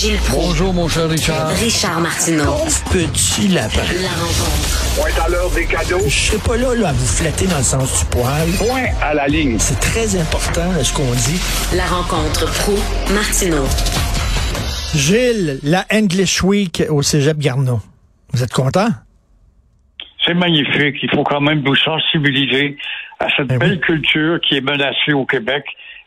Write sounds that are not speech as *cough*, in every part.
Gilles Proulx. Bonjour, mon cher Richard. Richard Martineau. Petit lapin. La rencontre. Point à l'heure des cadeaux. Je serai pas là, là à vous flatter dans le sens du poil. Point à la ligne. C'est très important là, ce qu'on dit. La rencontre pro martineau Gilles, la English Week au Cégep Garneau. Vous êtes content? C'est magnifique. Il faut quand même vous sensibiliser à cette Ben belle oui. culture qui est menacée au Québec.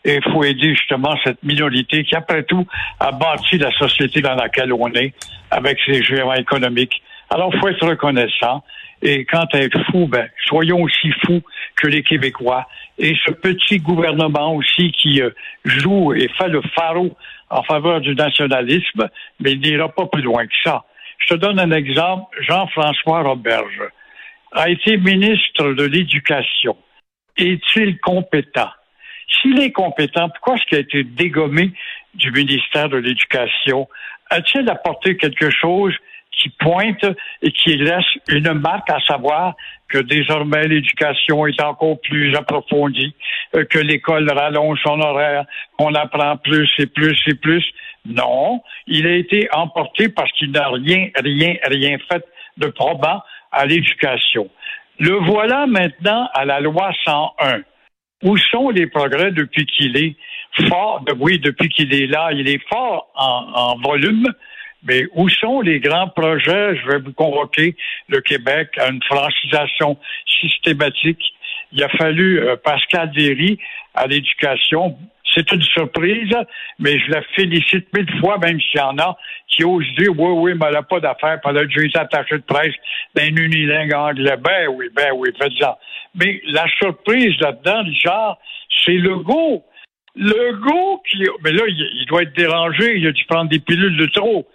Et il faut aider justement cette minorité qui, après tout, a bâti la société dans laquelle on est avec ses géants économiques. Alors, il faut être reconnaissant. Et quant à être fou, ben, soyons aussi fous que les Québécois. Et ce petit gouvernement aussi qui euh, joue et fait le pharaon en faveur du nationalisme, mais il n'ira pas plus loin que ça. Je te donne un exemple. Jean-François Roberge a été ministre de l'Éducation. Est-il compétent? S'il est compétent, pourquoi est-ce qu'il a été dégommé du ministère de l'Éducation? A-t-il apporté quelque chose qui pointe et qui laisse une marque à savoir que désormais l'éducation est encore plus approfondie, euh, que l'école rallonge son horaire, qu'on apprend plus et plus et plus? Non. Il a été emporté parce qu'il n'a rien, rien, rien fait de probant à l'éducation. Le voilà maintenant à la loi 101. Où sont les progrès depuis qu'il est fort? Oui, depuis qu'il est là, il est fort en, en volume, mais où sont les grands projets? Je vais vous convoquer le Québec à une francisation systématique. Il a fallu euh, Pascal Derry à l'éducation. C'est une surprise, mais je la félicite mille fois, même s'il y en a qui osent dire oui, oui, mais elle n'a pas d'affaires, puis elle a déjà été attachée de presse d'un unilingue anglais. Ben oui, ben oui, faites-en. Mais la surprise là-dedans, Richard, c'est le goût. Le goût qui. Mais là, il, doit être dérangé, il a dû prendre des pilules de trop.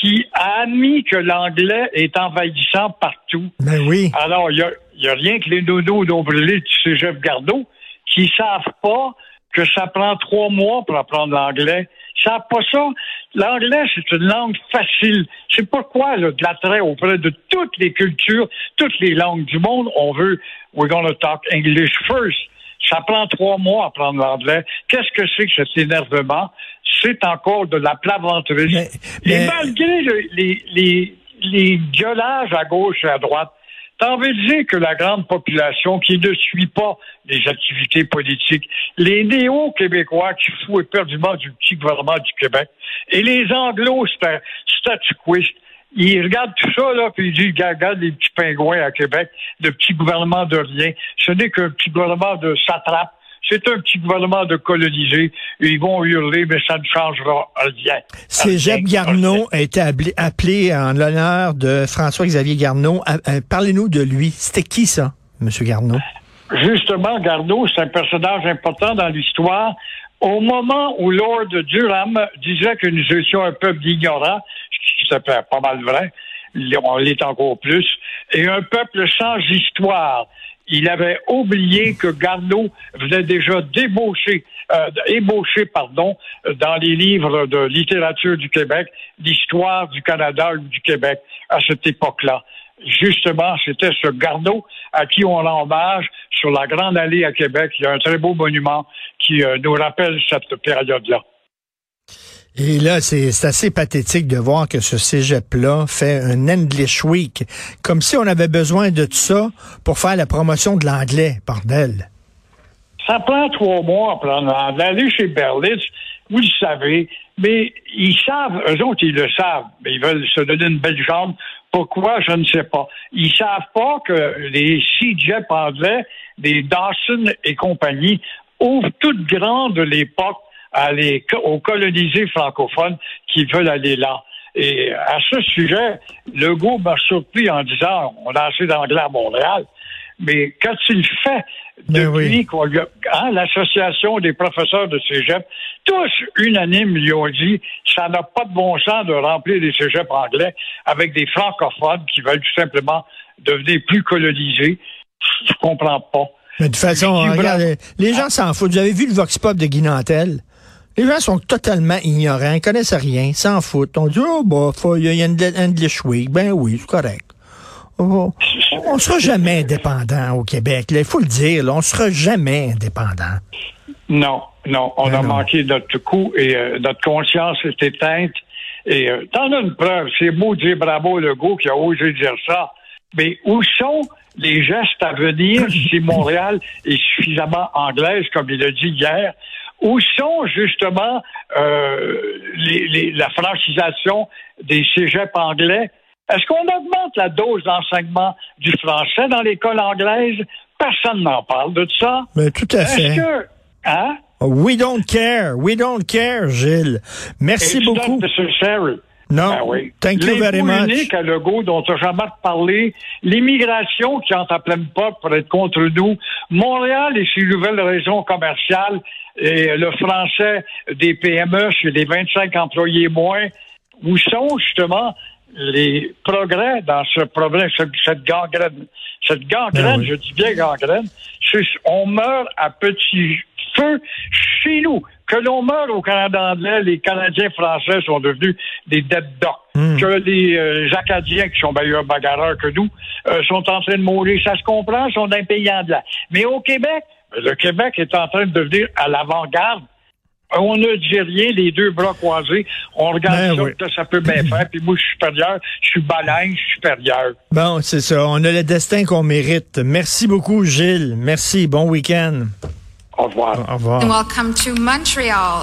Qui a admis que l'anglais est envahissant partout. Ben oui. Alors, il y a, rien que les dodos d'Ombrelé du Cégep Gardeau qui savent pas que ça prend trois mois pour apprendre l'anglais. Savent pas ça. L'anglais, c'est une langue facile. C'est pourquoi, là, de l'attrait auprès de toutes les cultures, toutes les langues du monde. On veut, we're gonna talk English first. Ça prend trois mois à apprendre l'anglais. Qu'est-ce que c'est que cet énervement? C'est encore de la plaventerie. Mais- Et malgré le- les, les, les gueulages à gauche et à droite, T'as envie de dire que la grande population qui ne suit pas les activités politiques, les néo-québécois qui foutent éperdument du petit gouvernement du Québec, et les anglo statuquistes, ils regardent tout ça, là, puis ils disent, regarde les petits pingouins à Québec, le petit gouvernement de rien. Ce n'est qu'un petit gouvernement de satrape. C'est un petit gouvernement de colonisés. Ils vont hurler, mais ça ne changera rien. Cégep. Garneau a été appelé, en l'honneur de François-Xavier Garneau. À- à- Parlez-nous de lui. C'était qui ça, M. Garneau? Justement, Garneau, c'est un personnage important dans l'histoire. Au moment où Lord Durham disait que nous étions un peuple d'ignorants, ce qui s'appelle pas mal vrai, on l'est encore plus, et un peuple sans histoire. Il avait oublié que Garneau venait déjà débaucher, euh, ébaucher, pardon, dans les livres de littérature du Québec, l'histoire du Canada ou du Québec à cette époque-là. Justement, c'était ce Garneau à qui on rend hommage sur la Grande Allée à Québec. Il y a un très beau monument qui euh, nous rappelle cette période-là. Et là, c'est assez pathétique de voir que ce cégep-là fait un English Week, comme si on avait besoin de tout ça pour faire la promotion de l'anglais, bordel. Ça prend trois mois à prendre l'anglais. Aller chez Berlitz, vous le savez, mais ils savent, eux autres, ils le savent, mais ils veulent se donner une belle jambe. Pourquoi, je ne sais pas. Ils savent pas que les CJEP anglais, des Dawson et compagnie, ouvrent toutes grandes les portes à les, aux colonisés francophones qui veulent aller là. Et à ce sujet, Legault m'a surpris en disant on a assez d'anglais à Montréal. Mais qu'a-t-il fait Ben depuis oui. qu'on lui a- hein, l'association des professeurs de cégep, tous unanimes lui ont dit ça n'a pas de bon sens de remplir les cégeps anglais avec des francophones qui veulent tout simplement devenir plus colonisés. Je comprends pas. Mais de toute façon, regarde, les gens s'en foutent. Vous avez vu le Vox Pop de Guy Nantel? Les gens sont totalement ignorants, ils connaissent rien, s'en foutent. On dit, oh, bof, il y a une English Week. Ben oui, c'est correct. On on sera jamais indépendant au Québec. Il faut le dire, là, on sera jamais indépendant. Non, non, on Ben a non. manqué notre coup et euh, notre conscience est éteinte Et euh, t'en as une preuve, c'est beau dire bravo Legault qui a osé dire ça. Mais où sont les gestes à venir si *laughs* Montréal est suffisamment anglaise, comme il a dit hier? Où sont justement euh, les, les- la francisation des cégeps anglais? Est-ce qu'on augmente la dose d'enseignement du français dans l'école anglaise? Personne n'en parle de ça. Ben, tout à Est-ce fait. que... Hein? We don't care. We don't care, Gilles. Merci It's beaucoup. not. Non. Ben oui. Thank you very L'impôt much. unique à Legault dont tu as jamais parlé, l'immigration qui entre à pleine porte pour être contre nous, Montréal et ses nouvelles régions commerciales, et le français des PME chez les 25 employés moins, où sont justement les progrès dans ce problème, cette, gangrène? Cette gangrène, Ben oui. je dis bien gangrène, on meurt à petit feu chez nous. Que l'on meurt au Canada anglais, les Canadiens français sont devenus des dead dogs. Hmm. Que les euh, Acadiens, qui sont meilleurs bagarreurs que nous, euh, sont en train de mourir. Ça se comprend, sont d'un pays anglais. Mais au Québec, le Québec est en train de devenir à l'avant-garde. On ne dit rien, les deux bras croisés. On regarde Ben ça, oui. ça, ça peut bien *clears throat* faire. Puis moi, je suis supérieur. Je suis baleine, je suis supérieur. Bon, c'est ça. On a le destin qu'on mérite. Merci beaucoup, Gilles. Merci. Bon week-end. Au revoir. Au revoir. Welcome to Montreal.